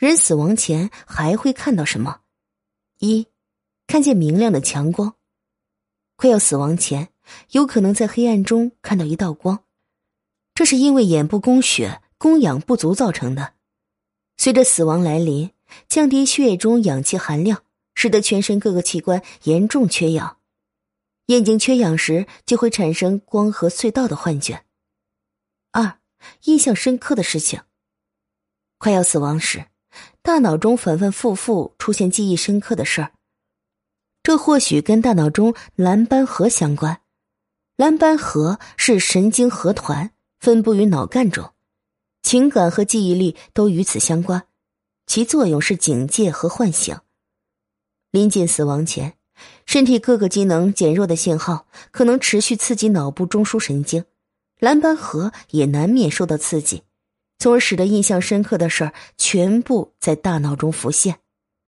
人死亡前还会看到什么？一，看见明亮的强光。快要死亡前，有可能在黑暗中看到一道光，这是因为眼部供血、供氧不足造成的。随着死亡来临，降低血液中氧气含量，使得全身各个器官严重缺氧。眼睛缺氧时，就会产生光和隧道的幻觉。二，印象深刻的事情。快要死亡时，大脑中反反复复出现记忆深刻的事儿，这或许跟大脑中蓝斑核相关。蓝斑核是神经核团，分布于脑干中。情感和记忆力都与此相关，其作用是警戒和唤醒。临近死亡前，身体各个机能减弱的信号可能持续刺激脑部中枢神经，蓝斑核也难免受到刺激，从而使得印象深刻的事儿全部在大脑中浮现。